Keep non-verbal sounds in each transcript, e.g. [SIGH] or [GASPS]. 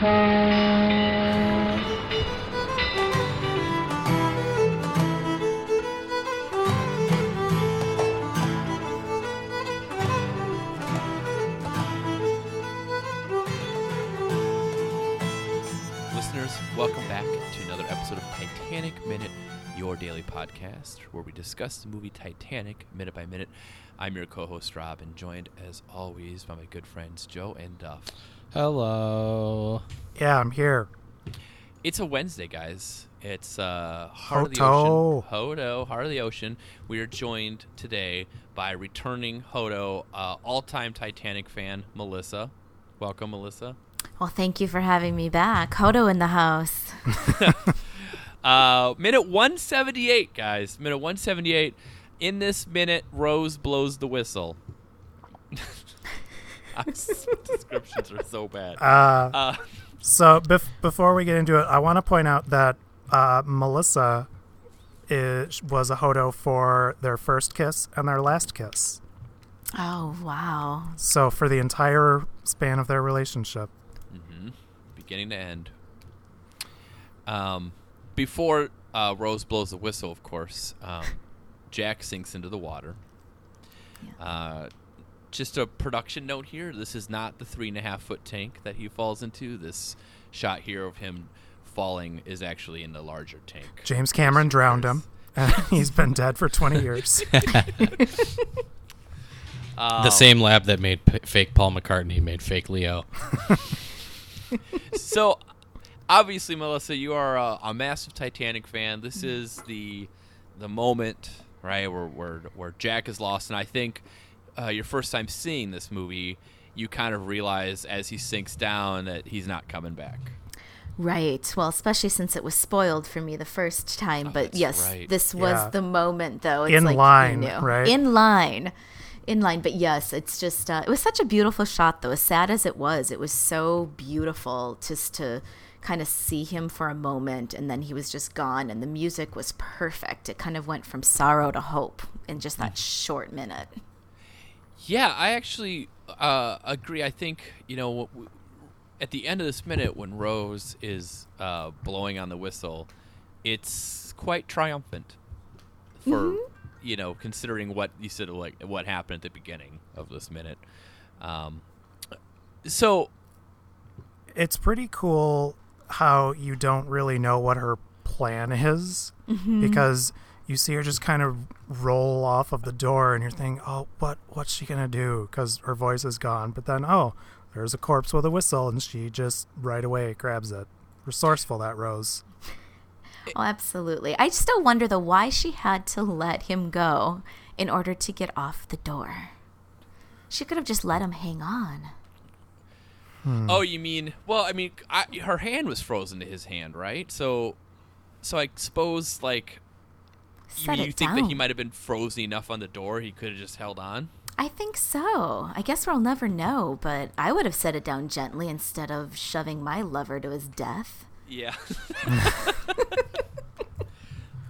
Listeners, welcome back to another episode of Titanic Minute, your daily podcast where we discuss the movie Titanic minute by minute. I'm your co host, Rob, and joined as always by my good friends Joe and Duff. Hello. Yeah, I'm here. It's a Wednesday, guys. It's uh, Heart of the Hoto. Ocean. Hodo, Heart of the Ocean. We are joined today by returning Hodo, uh, all time Titanic fan, Melissa. Welcome, Melissa. Well, thank you for having me back. Hodo in the house. [LAUGHS] [LAUGHS] Uh, minute 178, guys. Minute 178. In this minute, Rose blows the whistle. [LAUGHS] [LAUGHS] Descriptions are so bad. Uh, Uh, so bef- before we get into it, I want to point out that uh, Melissa is, was a Hodo for their first kiss and their last kiss. Oh, wow. So for the entire span of their relationship. beginning to end. Um, before uh, Rose blows the whistle, of course, um, Jack sinks into the water. Uh, just a production note here: this is not the three and a half foot tank that he falls into. This shot here of him falling is actually in the larger tank. James Cameron drowned him. And [LAUGHS] he's been dead for 20 [LAUGHS] years. Um, the same lab that made p- fake Paul McCartney made fake Leo. [LAUGHS] so obviously melissa you are a, a massive titanic fan this is the the moment right where where, where jack is lost and i think uh, your first time seeing this movie you kind of realize as he sinks down that he's not coming back Right. Well, especially since it was spoiled for me the first time. but Oh, that's yes, right. this was Yeah. the moment, though. It's In like line, knew. right? In line. In line. But yes, it's just, uh, it was such a beautiful shot, though. As sad as it was, it was so beautiful just to kind of see him for a moment and then he was just gone and the music was perfect. It kind of went from sorrow to hope in just that short minute. Yeah i actually uh, agree. I think you know w- w- at the end of this minute when rose is uh, blowing on the whistle it's quite triumphant for you know considering what you said like what happened at the beginning of this minute. Um, so it's pretty cool how you don't really know what her plan is because you see her just kind of roll off of the door and you're thinking oh what what's she gonna do because her voice is gone but then oh there's a corpse with a whistle and she just right away grabs it resourceful that rose [LAUGHS] Oh, absolutely. I still wonder though why she had to let him go in order to get off the door. She could have just let him hang on. Hmm. oh you mean well i mean I, her hand was frozen to his hand right so so i suppose like you, Set you it think down. that he might have been frozen enough on the door he could have just held on I think so. I guess we'll never know, but I would have set it down gently instead of shoving my lover to his death. Yeah. [LAUGHS]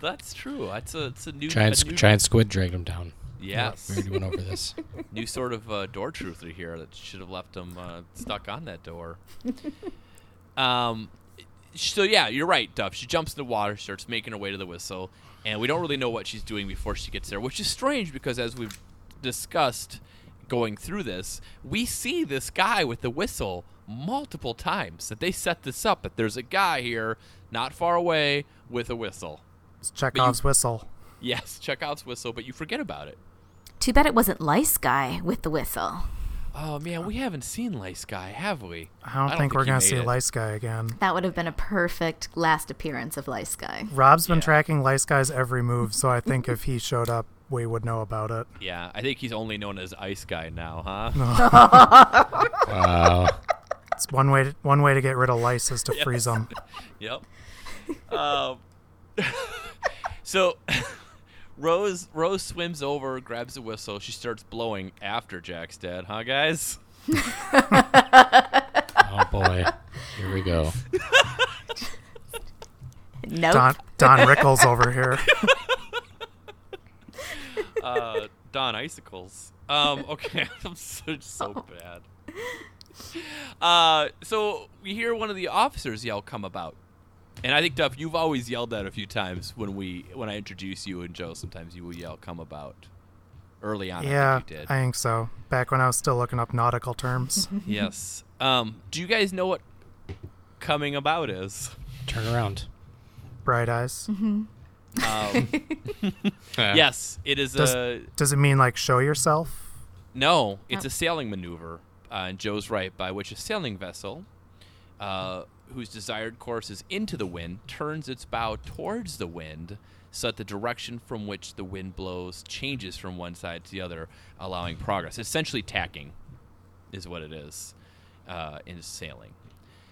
That's true. That's a it's a new Giant, a new, giant squid dragged him down. yes We already went over this. [LAUGHS] [LAUGHS] new sort of uh, door truther here that should have left him uh, stuck on that door. um, so yeah, you're right, Duff. She jumps in the water, starts making her way to the whistle, and we don't really know what she's doing before she gets there, which is strange because as we've discussed going through this, we see this guy with the whistle multiple times. That they set this up that there's a guy here not far away with a whistle. it's chekhov's whistle Yes, Chekhov's whistle, but you forget about it. Too bad it wasn't Lice Guy with the whistle. Oh man, we haven't seen Lice Guy, have we? i don't, think, we're gonna see it. lice guy again That would have been a perfect last appearance of Lice Guy. rob's been Yeah. tracking lice guy's every move so i think if he showed up we would know about it [LAUGHS] Yeah, I think he's only known as Ice Guy now, huh? [LAUGHS] Wow. it's one way to, one way to get rid of lice is to freeze them [LAUGHS] Yep. um, so Rose Rose swims over, grabs the whistle. She starts blowing after Jack's dead, huh, guys? [LAUGHS] Oh boy. Here we go. [LAUGHS] Nope. don don rickles over here [LAUGHS] Uh, Don Icicles. Um, okay, I'm so, so bad. Uh, so we hear one of the officers yell, "Come about!" And I think Duff, you've always yelled that a few times when we when I introduce you and Joe. Sometimes you will yell, "Come about!" Early on, yeah, I think you did. I think so. Back when I was still looking up nautical terms. [LAUGHS] yes. Um, do you guys know what coming about is? Turn around. Bright eyes. Um, [LAUGHS] yes, it is Does- a Does it mean like show yourself? no. It's a sailing maneuver, uh, and Joe's right, by which a sailing vessel, uh, whose desired course is into the wind, turns its bow towards the wind, so that the direction from which the wind blows changes from one side to the other, allowing progress. Essentially, tacking is what it is uh, in sailing.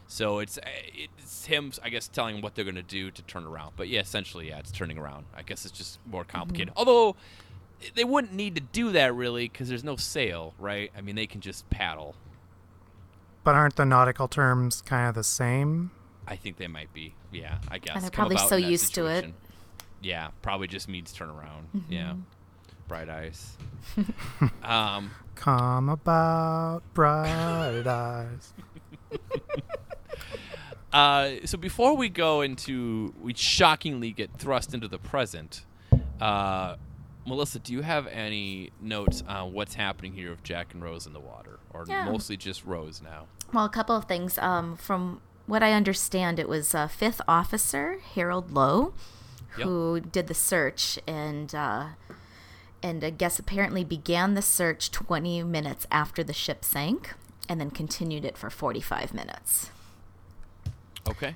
So it's uh, it's him, I guess, telling what they're going to do to turn around. But yeah, essentially, yeah, it's turning around. I guess it's just more complicated. Although they wouldn't need to do that really because there's no sail, right? I mean, they can just paddle. But aren't the nautical terms kind of the same? I think they might be. Yeah, I guess. they're probably so in that used to it. Yeah, probably just means turn around. Yeah, bright eyes. [LAUGHS] um, Come about bright eyes. [LAUGHS] Uh, so before we go into, we shockingly get thrust into the present. Uh, Melissa, do you have any notes on what's happening here with Jack and Rose in the water, or Yeah. mostly just Rose now? Well, a couple of things. Um, from what I understand, it was uh, Fifth Officer Harold Lowe Yep. who did the search, and uh, and I guess apparently began the search 20 minutes after the ship sank, and then continued it for 45 minutes. Okay.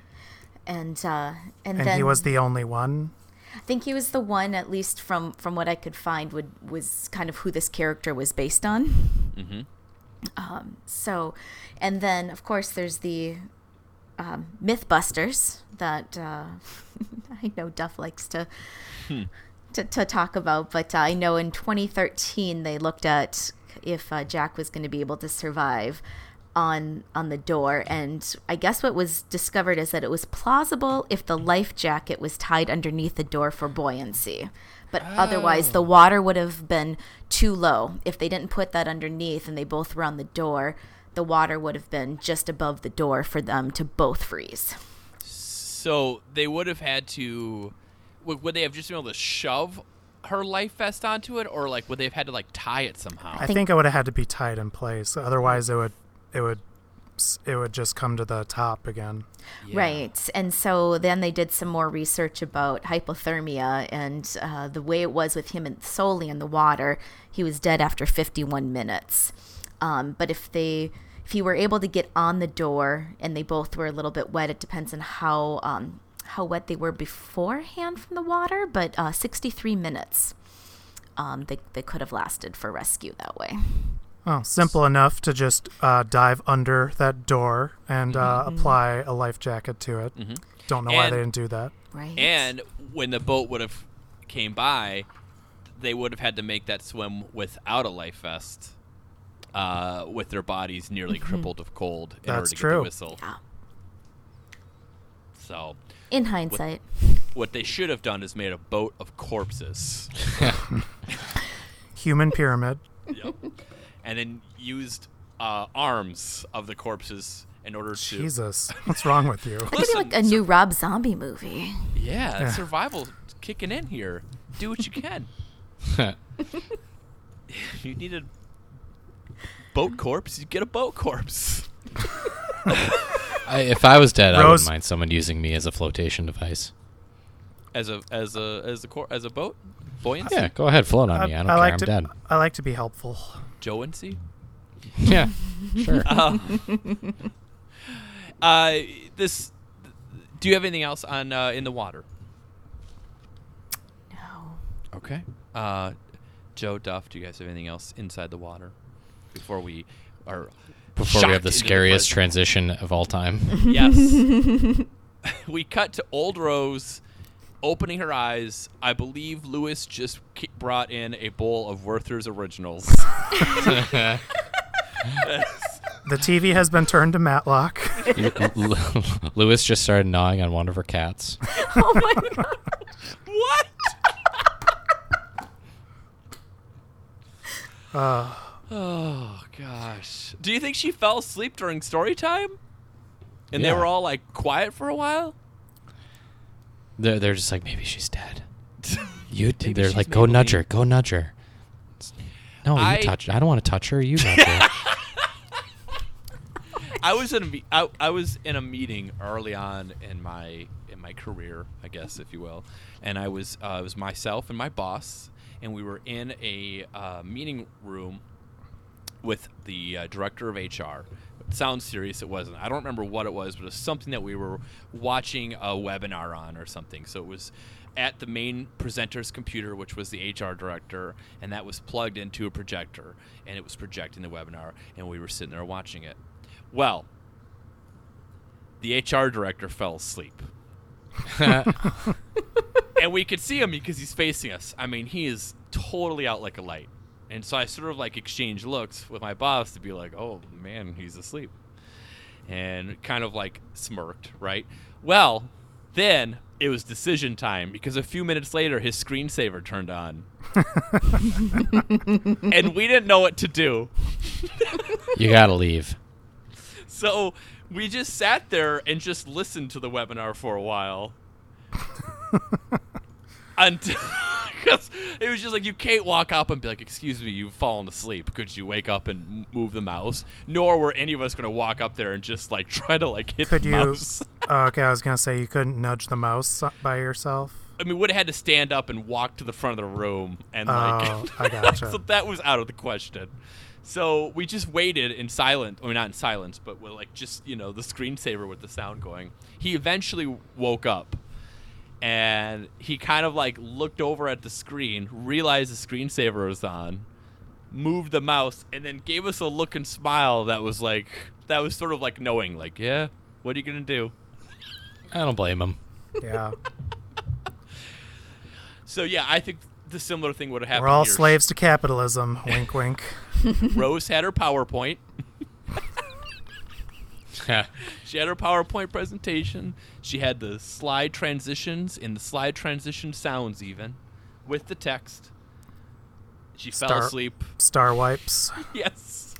And uh, and, And then he was the only one. I think he was the one, at least from from what I could find, would was kind of who this character was based on. Mm-hmm. Um, so, and then of course there's the um, MythBusters that uh, [LAUGHS] I know Duff likes to, to to talk about. But I know in 2013 they looked at if uh, Jack was going to be able to survive on on the door, and I guess what was discovered is that it was plausible if the life jacket was tied underneath the door for buoyancy. But oh. otherwise, the water would have been too low. If they didn't put that underneath and they both were on the door, the water would have been just above the door for them to both freeze. So they would have had to. Would, would they have just been able to shove her life vest onto it, or like would they have had to like tie it somehow? I think- think it would have had to be tied in place. Otherwise, it would, it would, s- it would just come to the top again. Yeah. Right. And so then they did some more research about hypothermia and uh, the way it was with him in, solely in the water. He was dead after 51 minutes. Um, but if they, if he were able to get on the door and they both were a little bit wet, it depends on how um, how wet they were beforehand from the water. But uh, 63 minutes, um, they they could have lasted for rescue that way. Oh, simple enough to just uh, dive under that door and uh, apply a life jacket to it. Mhm. Don't know why they didn't do that. Right. And when the boat would have came by, they would have had to make that swim without a life vest, uh, with their bodies nearly crippled of cold in order That's to get true. the whistle. Yeah. So In hindsight. what they should have done is made a boat of corpses. [LAUGHS] Human pyramid. yep. And then used uh, arms of the corpses in order to. Jesus, what's wrong with you? That could be like a new Rob Zombie movie. Yeah, Yeah. survival kicking in here. Do what you [LAUGHS] can. [LAUGHS] you need a boat corpse, you get a boat corpse. I, if I was dead, I wouldn't mind someone using me as a flotation device. As a as a as a cor- as a boat? Buoyancy? Yeah, go ahead, float on I, me. I don't I care. like I'm to. dead. I like to be helpful. Joancy? Yeah, [LAUGHS] sure. Uh, [LAUGHS] uh, this do you have anything else on uh, in the water? No. Okay. Uh, Joe Duff, do you guys have anything else inside the water before we are Before we have the scariest present? transition of all time. [LAUGHS] Yes. we cut to old Rose opening her eyes. I believe Lewis just ki- brought in a bowl of Werther's Originals. [LAUGHS] The TV has been turned to Matlock. Lewis just started gnawing on one of her cats. [LAUGHS] Oh my god. what? Uh, Oh gosh. Do you think she fell asleep during story time? And they were all like quiet for a while? They're, they're just like, maybe she's dead. [LAUGHS] You, Maybe they're she's like, go nudge her, go nudge her. No, you I- touch. I don't want to touch her. You [LAUGHS] nudge her. I was in a me- I, I was in a meeting early on in my in my career, I guess if you will, and I was uh, it was myself and my boss, and we were in a uh, meeting room with the uh, director of HR. It sounds serious. It wasn't. I don't remember what it was, but it was something that we were watching a webinar on or something. So it was at the main presenter's computer, which was the HR director, and that was plugged into a projector, and it was projecting the webinar, and we were sitting there watching it. Well, the HR director fell asleep. [LAUGHS] and we could see him because he's facing us. I mean, he is totally out like a light. And so I sort of like exchange looks with my boss to be like, "Oh man, he's asleep," and kind of like smirked, right? Well, then it was decision time because a few minutes later his screensaver turned on, [LAUGHS] and we didn't know what to do. you gotta leave. So we just sat there and just listened to the webinar for a while. [LAUGHS] Until because it was just like you can't walk up and be like, "Excuse me, you've fallen asleep. Could you wake up and move the mouse?" Nor were any of us going to walk up there and just like [LAUGHS] try to like hit Could the you? mouse. [LAUGHS] Oh, okay, I was gonna say you couldn't nudge the mouse by yourself. I mean, would have had to stand up and walk to the front of the room and like. Oh, [LAUGHS] I gotcha. so that was out of the question. So we just waited in silence. I mean, not in silence, but with like just you know the screensaver with the sound going. He eventually woke up, and he kind of like looked over at the screen, realized the screensaver was on, moved the mouse, and then gave us a look and smile that was like that was sort of like knowing, like, yeah, what are you gonna do? I don't blame him. Yeah, So yeah, I think the similar thing would have happened. we're all here. slaves to capitalism. wink, wink. [LAUGHS] Rose had her PowerPoint. [LAUGHS] She had her PowerPoint presentation. She had the slide transitions and the slide transition sounds even with the text. She fell Star- asleep. Star wipes. [LAUGHS] Yes.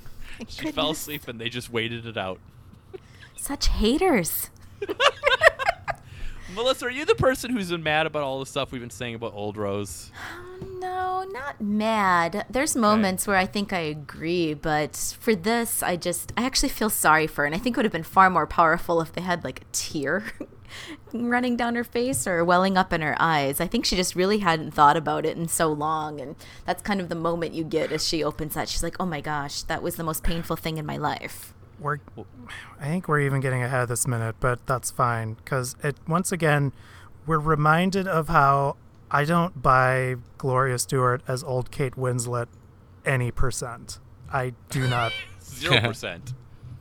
She fell asleep and they just waited it out. Such haters. [LAUGHS] Melissa, are you the person who's been mad about all the stuff we've been saying about Old Rose? Um, no, not mad. There's moments where I think I agree, but for this, I just, I actually feel sorry for her. And I think it would have been far more powerful if they had like a tear [LAUGHS] running down her face or welling up in her eyes. I think she just really hadn't thought about it in so long. And that's kind of the moment you get as she opens that. She's like, oh my gosh, that was the most painful thing in my life. We're, I think we're even getting ahead of this minute, but that's fine because it once again, we're reminded of how I don't buy Gloria Stuart as old Kate Winslet any percent. I do not. [LAUGHS] Zero percent.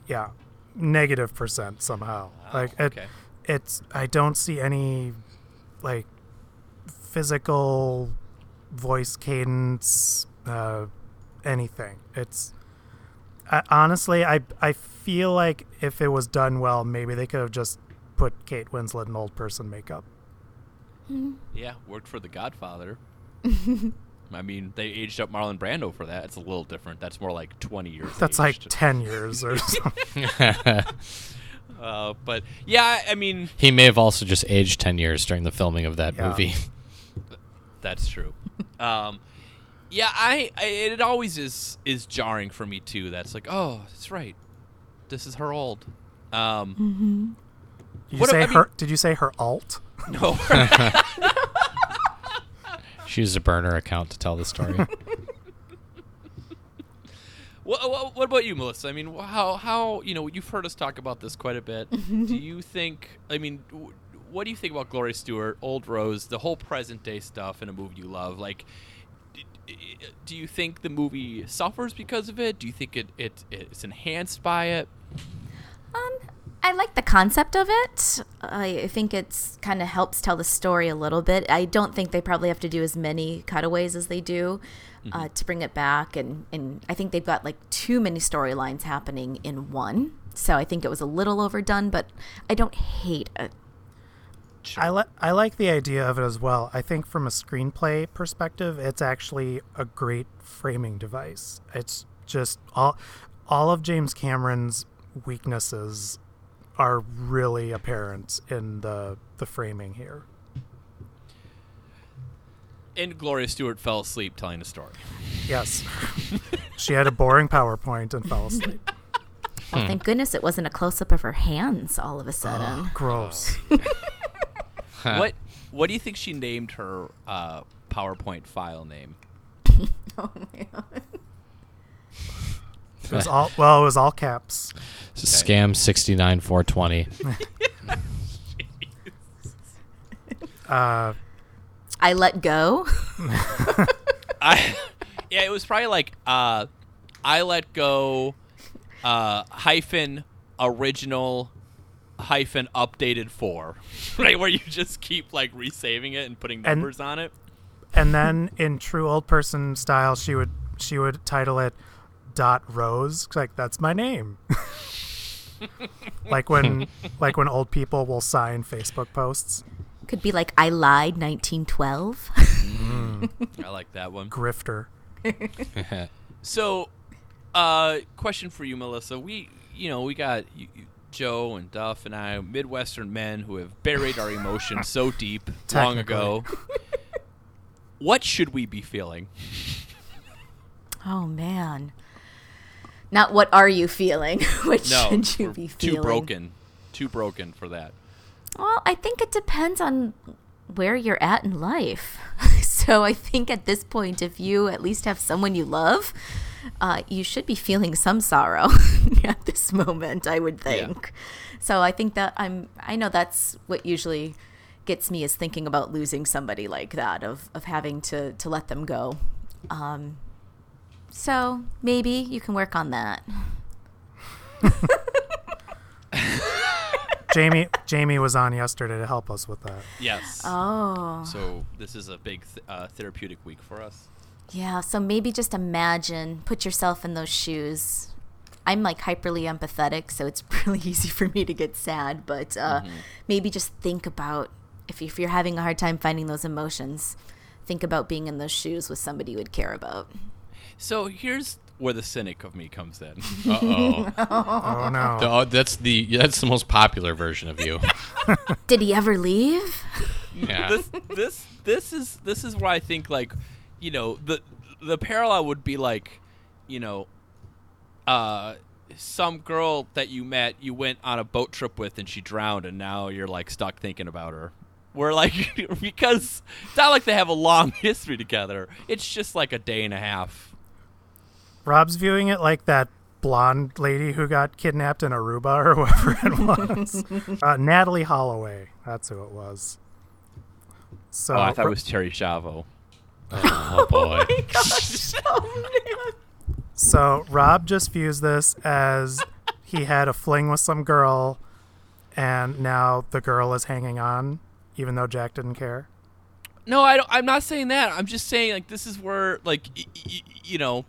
yeah, negative percent somehow. like it, okay. it's I don't see any like physical voice cadence, uh, anything. It's I, honestly, I I feel like if it was done well, maybe they could have just put Kate Winslet in old person makeup. Yeah, worked for The Godfather. [LAUGHS] I mean, they aged up Marlon Brando for that. It's a little different. That's more like 20 years. That's like ten years or [LAUGHS] something. [LAUGHS] Uh, but yeah, I- I mean, he may have also just aged 10 years during the filming of that Yeah. movie. that's true. um, yeah, I, I it always is is jarring for me too. That's like, oh, that's right. This is her old. Um, Did you What- say I mean- her? Did you say her alt? [LAUGHS] no, She used a burner account to tell the story. [LAUGHS] what, what, what about you, Melissa? I mean, how how you know you've heard us talk about this quite a bit. do you think? I mean, what do you think about Gloria Stuart, Old Rose, the whole present day stuff in a movie you love? Like, d- d- do you think the movie suffers because of it? Do you think it, it it's enhanced by it? Um, I like the concept of it. I think it's kind of helps tell the story a little bit. I don't think they probably have to do as many cutaways as they do uh, to bring it back, and and I think they've got like too many storylines happening in one. So I think it was a little overdone, but I don't hate it. I like I like the idea of it as well. I think from a screenplay perspective, it's actually a great framing device. It's just all all of James Cameron's weaknesses are really apparent in the the framing here. And Gloria Stuart fell asleep telling a story. Yes. [LAUGHS] she had a boring PowerPoint and fell asleep. Well, thank goodness it wasn't a close up of her hands all of a sudden. [GASPS] Gross. [LAUGHS] What What do you think she named her uh, PowerPoint file name? [LAUGHS] oh man. It was all well, it was all caps. Scam sixty nine four twenty. [LAUGHS] Uh I let go. [LAUGHS] I yeah, it was probably like uh, I let go uh, hyphen original hyphen updated four, [LAUGHS] right? Where you just keep like resaving it and putting And- numbers on it. and then in true old person style she would she would title it dot rose like that's my name like when [LAUGHS] like when old people will sign facebook posts Could be like I lied 1912. I like that one. grifter [LAUGHS] So, uh, question for you, Melissa. We, you know, we got you, you- Joe and Duff and I, Midwestern men who have buried our emotions so deep [LAUGHS] long ago. [LAUGHS] what should we be feeling? oh man. Not what are you feeling? [LAUGHS] what No, should you be feeling? too broken, too broken for that. Well, I think it depends on where you're at in life. so I think at this point, if you at least have someone you love, uh, you should be feeling some sorrow [LAUGHS] at this moment. I would Yeah. think. So I think that I'm. I know that's what usually gets me is thinking about losing somebody like that of of having to to let them go. Um, so maybe you can work on that. [LAUGHS] jamie jamie was on yesterday to help us with that Yes. Oh. So this is a big th- uh, therapeutic week for us. Yeah, so maybe just imagine, put yourself in those shoes. I'm like hyperly empathetic, so it's [LAUGHS] really easy for me to get sad, but uh, maybe just think about if, if you're having a hard time finding those emotions, think about being in those shoes with somebody you would care about. So here's where the cynic of me comes in. [LAUGHS] Uh oh. [LAUGHS] oh no oh, that's the that's the most popular version of you. Did he ever leave? Yeah. this this this is this is where I think like you know the the parallel would be like you know uh some girl that you met you went on a boat trip with and she drowned and now you're like stuck thinking about her. We're like [LAUGHS] because it's not like they have a long [LAUGHS] history together. It's just like a day and a half. Rob's viewing it like that blonde lady who got kidnapped in aruba or [LAUGHS] whoever it was. Uh, natalee holloway. That's who it was. So oh i thought it was Terri Schiavo. Oh boy. [LAUGHS] Oh, [LAUGHS] oh, so Rob just views this as he had a fling with some girl, and now the girl is hanging on, even though Jack didn't care. No, I don't, I'm not saying that. I'm just saying like this is where like y- y- you know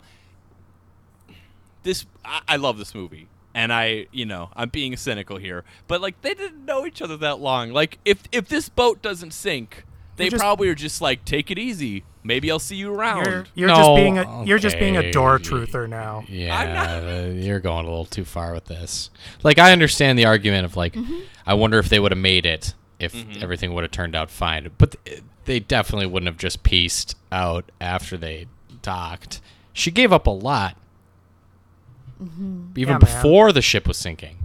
this. I, I love this movie, and I you know I'm being cynical here, but like they didn't know each other that long. Like if if this boat doesn't sink, they just- probably are just like take it easy. Maybe I'll see you around. You're, you're No, just being a you're just being a door truther now. Yeah, uh, you're going a little too far with this. Like, I understand the argument of like, mm-hmm. I wonder if they would have made it if mm-hmm. everything would have turned out fine, but th- they definitely wouldn't have just pieced out after they docked. She gave up a lot, mm-hmm. even Yeah, man. before the ship was sinking.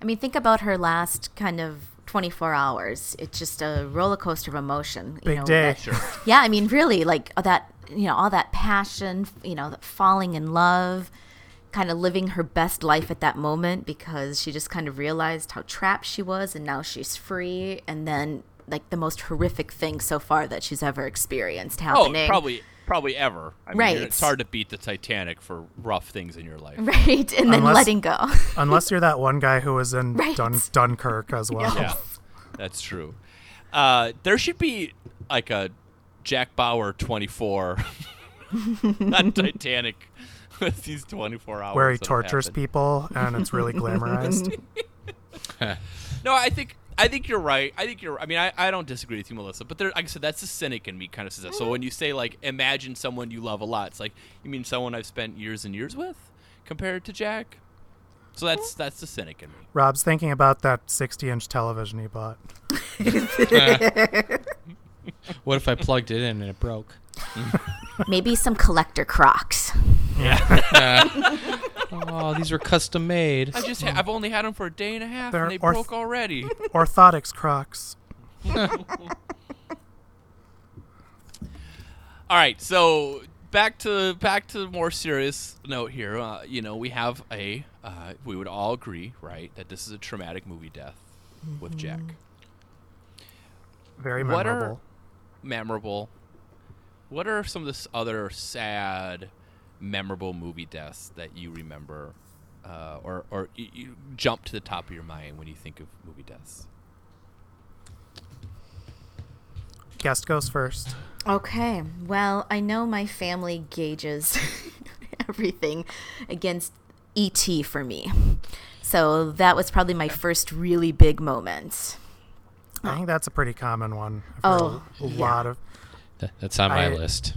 I mean, think about her last kind of 24 hours. It's just a roller coaster of emotion. You Big know, day. that- yeah, I mean, really, like that, you know, all that passion, you know, that falling in love, kind of living her best life at that moment because she just kind of realized how trapped she was and now she's free. And then, like, the most horrific thing so far that she's ever experienced oh, happening. probably probably ever. I mean, Right. It's hard to beat the Titanic for rough things in your life. [LAUGHS] Right. And then Unless- letting go. [LAUGHS] Unless you're that one guy who was in [LAUGHS] Right. Dun- Dunkirk as well. Yeah, that's true. Uh, there should be like a Jack Bauer 24 on Titanic with these 24 hours. Where he tortures happened. people and it's really glamorized. No, I think I think you're right. I think you're. I mean, I, I don't disagree with you, Melissa. But there, like I said, that's the cynic in me kind of says that. So mm-hmm. when you say like, imagine someone you love a lot, it's like you mean someone I've spent years and years with, compared to Jack. So that's mm-hmm. that's the cynic in me. Rob's thinking about that 60-inch television he bought. [LAUGHS] What if I plugged it in and it broke? [LAUGHS] Maybe some collector Crocs. [LAUGHS] Oh, these were custom made. I just ha- I've only had them for a day and a half, They're and they orth- broke already. [LAUGHS] Orthotics Crocs. [LAUGHS] All right, so back to back to the more serious note here. Uh, you know, we have a uh, we would all agree, right, that this is a traumatic movie death with Jack. Very What are- memorable. Memorable. What are some of the other sad, memorable movie deaths that you remember, uh, or or you, you jump to the top of your mind when you think of movie deaths? Guest goes first. Okay. Well, I know my family gauges [LAUGHS] everything against ET for me. So that was probably my first really big moment. I think that's a pretty common one. I've Oh, a, a yeah. lot of. Th- That's on my I- list.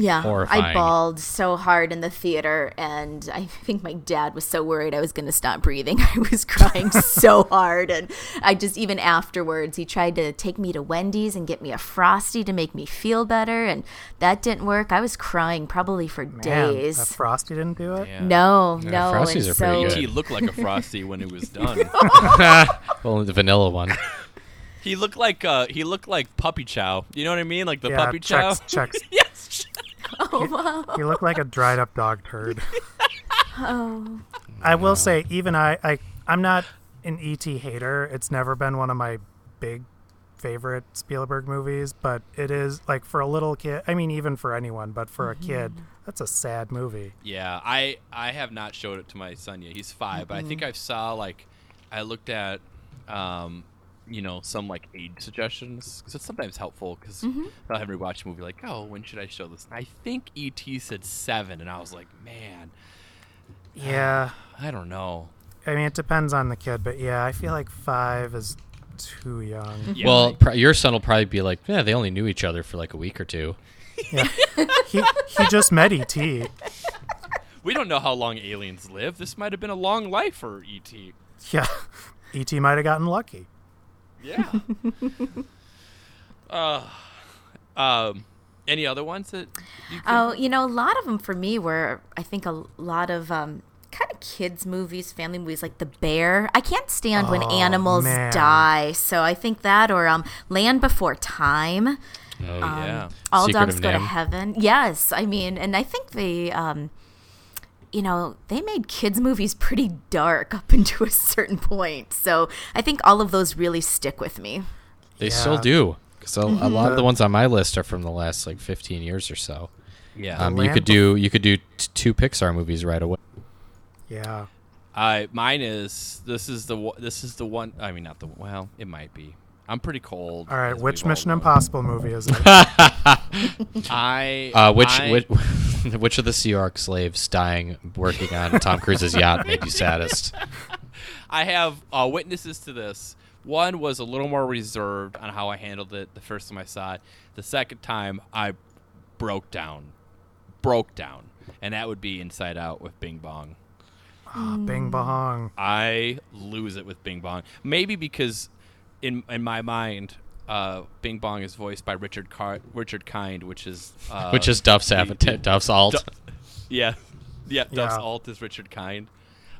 Yeah, I bawled so hard in the theater, and I think my dad was so worried I was going to stop breathing. [LAUGHS] I was crying so hard, and I just even afterwards he tried to take me to Wendy's and get me a frosty to make me feel better, and that didn't work. I was crying probably for Man, days. that Frosty didn't do it. Yeah. no, Yeah, no, Frosties and are so pretty He looked like a frosty when it was [LAUGHS] done. [LAUGHS] Only the vanilla one. he looked like uh, he looked like puppy chow. You know what I mean? Like the yeah, puppy chow. checks, checks. yes. [LAUGHS] oh wow, He looked like a dried up dog turd. oh [LAUGHS] [LAUGHS] I will say, even I, I, I'm not an ET hater. It's never been one of my big favorite Spielberg movies, but it is like for a little kid. I mean, even for anyone, but for a kid, that's a sad movie. Yeah, I I have not showed it to my son yet. He's 5 but I think I saw like I looked at um you know some like age suggestions because it's sometimes helpful because mm-hmm. I'll have me watch a movie like oh when should I show this? And I think ET said seven, and I was like man Yeah, I don't know. I mean, it depends on the kid, but yeah, I feel like five is too young. Yeah, well, pr- your son will probably be like, yeah, they only knew each other for like a week or two. [LAUGHS] Yeah, he he just met E ET. [LAUGHS] we don't know how long aliens live. This might have been a long life for E ET. Yeah, ET might have gotten lucky. Yeah. [LAUGHS] uh, um, any other ones that you could, Oh, you know, a lot of them for me were, I think, a lot of um, kind of kids' movies, family movies, like The Bear. I can't stand when Oh, animals man. die, so I think that or um, Land Before Time. Oh, yeah. All Secret Dogs of Go to Heaven. Yes, I mean, and I think they, um, you know, they made kids' movies pretty dark up [LAUGHS] into a certain point. So I think all of those really stick with me. They Yeah. still do. Because a lot of the ones on my list are from the last like 15 years or so. Yeah. Um, you could do you could do t- two Pixar movies right away. Yeah, I mine is this is the one- this is the one. I mean, not the well. It might be. I'm pretty cold. all right. Which we've all Mission. Impossible movie is it? [LAUGHS] I Uh, which I- which [LAUGHS] which of the Sea Org slaves dying working on Tom Cruise's yacht made you saddest? [LAUGHS] I have uh, witnesses to this. One was a little more reserved on how I handled it the first time I saw it. The second time, I broke down, broke down, and that would be Inside Out with Bing Bong. Ah, Bing Bong. I lose it with Bing Bong. Maybe because in in my mind, uh, Bing Bong is voiced by Richard Car- Richard Kind, which is uh, [LAUGHS] which is Duff's the- avatar, Duff's alt. Du- yeah, yeah. Duff's Yeah. alt is Richard Kind.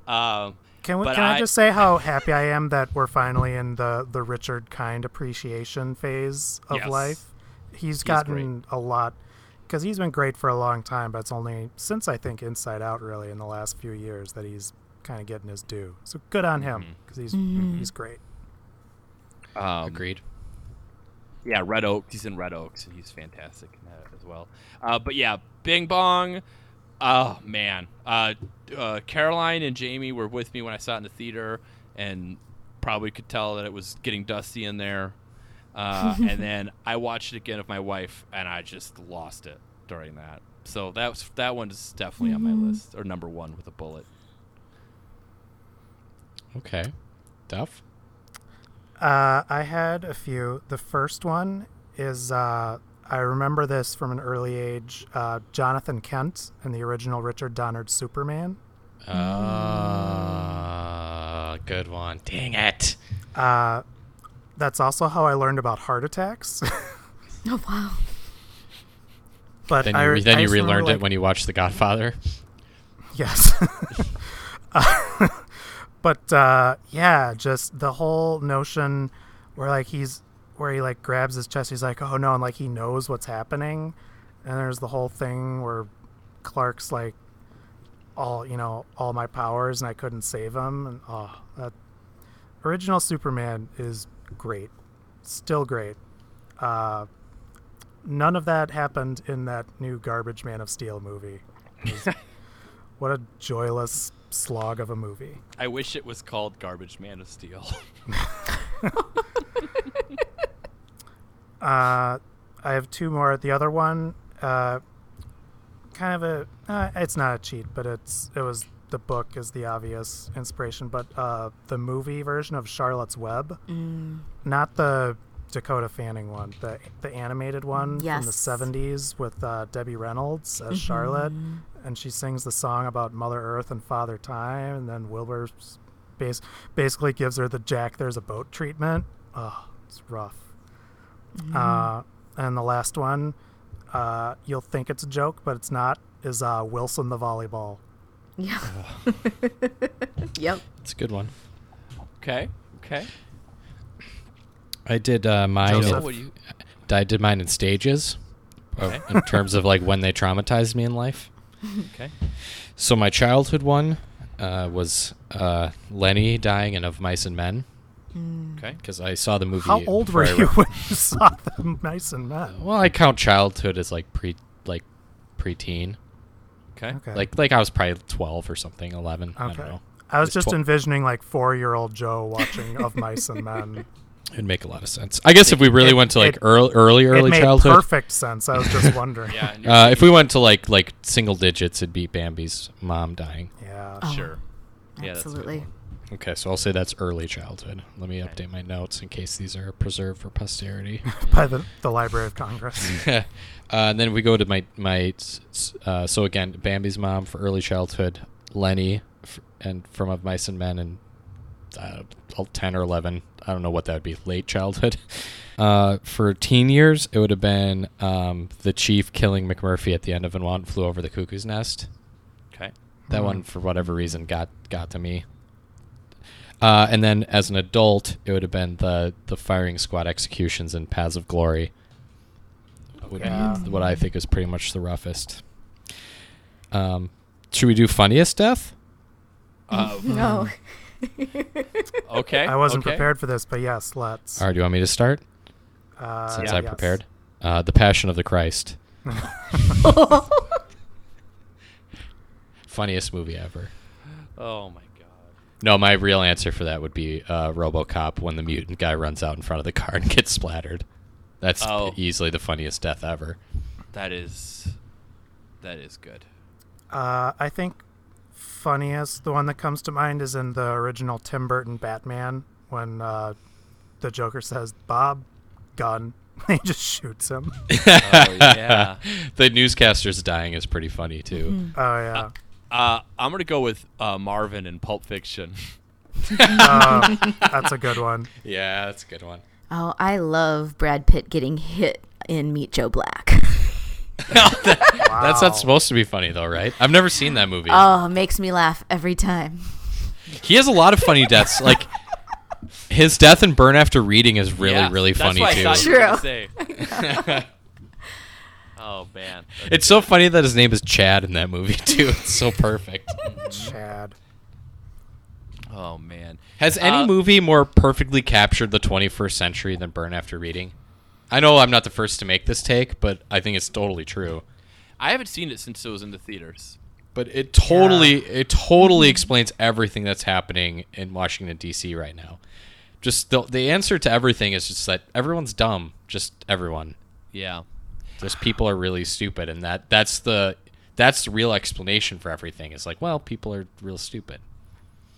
Um, Can we, can I, I- just say how happy I am that we're finally in the the Richard Kind appreciation phase of Yes. life. He's gotten great. a lot because he's been great for a long time, but it's only since I think Inside Out really in the last few years that he's kind of getting his due. So good on him Mm-hmm. because he's he's great. um, Agreed. Yeah, Red Oaks. He's in Red Oaks, and he's fantastic in that as well. Uh, but yeah, Bing Bong. Oh man, uh, uh, Caroline and Jamie were with me when I saw it in the theater, and probably could tell that it was getting dusty in there. Uh, [LAUGHS] and then I watched it again with my wife, and I just lost it during that. So that was that one is definitely on my list, or number one with a bullet. Okay. Duff. Uh, I had a few. The first one is uh, I remember this from an early age. Uh, Jonathan Kent in the original Richard Donner Superman. Uh, good one. Dang it. Uh, that's also how I learned about heart attacks. [LAUGHS] Oh wow. but Then you, re- then I you just remember, relearned it like- when you watched The Godfather. Yes. [LAUGHS] [LAUGHS] But uh, yeah, just the whole notion where like he's where he like grabs his chest, he's like, oh no, and like he knows what's happening, and there's the whole thing where Clark's like, all you know, all my powers, and I couldn't save him, and oh, that original Superman is great, still great. Uh, none of that happened in that new garbage Man of Steel movie. [LAUGHS] What a joyless slog of a movie. I wish it was called Garbage Man of Steel. [LAUGHS] Uh, I have two more. The other one, uh, kind of a, uh, it's not a cheat, but it's it was the book is the obvious inspiration, but uh, the movie version of Charlotte's Web, not the Dakota Fanning one, the the animated one from the '70s with uh, Debbie Reynolds as Charlotte, and she sings the song about Mother Earth and Father Time, and then Wilbur s- bas- basically gives her the Jack There's a Boat treatment. Oh, it's rough. Uh, and the last one, uh, you'll think it's a joke, but it's not. Is uh, Wilson the volleyball? Yeah. [LAUGHS] yep. It's a good one. okay. Okay. I did uh, mine. Joseph. in- what you? I did mine in stages, uh, Okay. in terms of like when they traumatized me in life. [LAUGHS] Okay. So my childhood one uh, was uh, Lenny dying in Of Mice and Men Okay. because I saw the movie. How old were you [LAUGHS] when you saw the Mice and Men? well, I count childhood as like pre like preteen. Okay. Okay. Like like I was probably twelve or something, eleven. I don't Okay. know. I was It's just tw- envisioning like four-year-old Joe watching Of Mice and Men. [LAUGHS] It'd make a lot of sense. I guess if we really it- went to like it- early early it early made childhood. perfect sense. I was just [LAUGHS] wondering. Yeah. Uh, if we went to like like single digits, it'd be Bambi's mom dying. Yeah. Oh, Sure. Yeah, that's a good Absolutely. one. Okay, so I'll say that's early childhood. Let me update my notes in case these are preserved for posterity. [LAUGHS] By the, the Library of Congress. [LAUGHS] uh, and then we go to my my s- s- uh, so again Bambi's mom for early childhood, Lenny, f- and from Of Mice and Men, and uh, ten or eleven. I don't know what that would be. Late childhood. [LAUGHS] Uh, for teen years, it would have been um, the chief killing McMurphy at the end of And One Flew Over the Cuckoo's Nest. Okay. That Mhm. one, for whatever reason, got got to me. Uh, and then as an adult, it would have been the the firing squad executions in Paths of Glory. Would Yeah. be what I think is pretty much the roughest. Um, should we do funniest death? Uh, [LAUGHS] No. [LAUGHS] okay. I wasn't okay. prepared for this, but yes, let's. All right, do you want me to start Uh, since yeah, I yes. prepared? Uh, the Passion of the Christ, [LAUGHS] funniest movie ever. Oh my god. No, my real answer for that would be uh, RoboCop when the mutant guy runs out in front of the car and [LAUGHS] gets splattered. That's Oh. easily the funniest death ever. That is. That is good. Uh, I think funniest, the one that comes to mind is in the original Tim Burton Batman when uh, the Joker says, Bob, gun. [LAUGHS] he just shoots him. [LAUGHS] Oh yeah. the newscaster's dying is pretty funny too. Oh, yeah. Uh, I'm gonna go with uh, Marvin in Pulp Fiction. Uh, [LAUGHS] that's a good one. Yeah, that's a good one. Oh, I love Brad Pitt getting hit in Meet Joe Black. [LAUGHS] That's Wow. not supposed to be funny though, right? I've never seen that movie. Oh, makes me laugh every time. he has a lot of funny deaths. Like his death in Burn After Reading is really, Yeah, really that's funny what too. thought you were gonna True. [LAUGHS] oh man. It's so funny that his name is Chad in that movie [LAUGHS] too. It's so perfect. Chad. Oh man. Has any Uh, movie more perfectly captured the 21st century than Burn After Reading? I know I'm not the first to make this take, but I think it's totally true. I haven't seen it since it was in the theaters. But it totally it totally explains everything that's happening in Washington D.C. right now. Just the the answer to everything is just that everyone's dumb. Just everyone. Yeah. Just people are really stupid, and that that's the that's the real explanation for everything. It's like, well, people are real stupid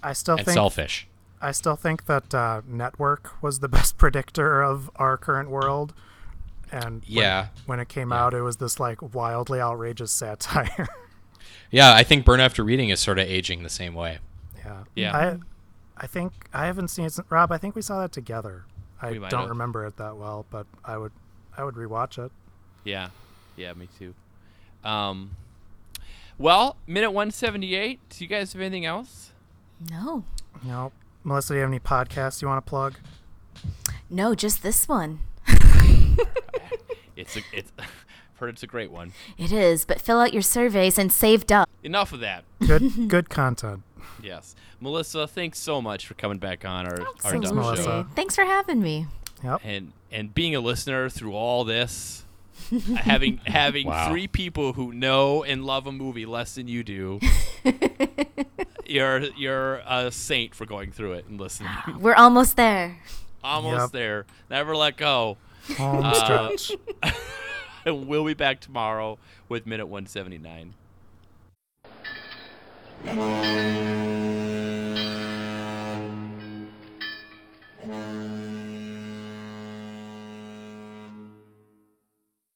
I still and think selfish. I still think that uh, Network was the [LAUGHS] best predictor of our current world. And Yeah. when, it came Yeah. out, it was this like wildly outrageous satire. [LAUGHS] Yeah, I think Burn After Reading is sort of aging the same way. yeah. Yeah. I, I think I haven't seen it. Since, Rob, I think we saw that together. I don't have. remember it that well, but I would, I would rewatch it. Yeah, yeah, me too. Um, well, minute one seventy eight. Do you guys have anything else? No. You know, Melissa, do you have any podcasts you want to plug? No, just this one. It's a, it's. I've heard it's a great one. It is, but fill out your surveys and save Duff. Enough of that. Good, [LAUGHS] good content. Yes, Melissa, thanks so much for coming back on our our Thanks, dumb Melissa. show Thanks for having me. Yep. and and being a listener through all this. [LAUGHS] having having Wow. three people who know and love a movie less than you do. [LAUGHS] you're you're a saint for going through it and listening. [SIGHS] We're almost there. Almost yep. there. Never let go. Home uh, stretch. [LAUGHS] we'll be back tomorrow with minute 179.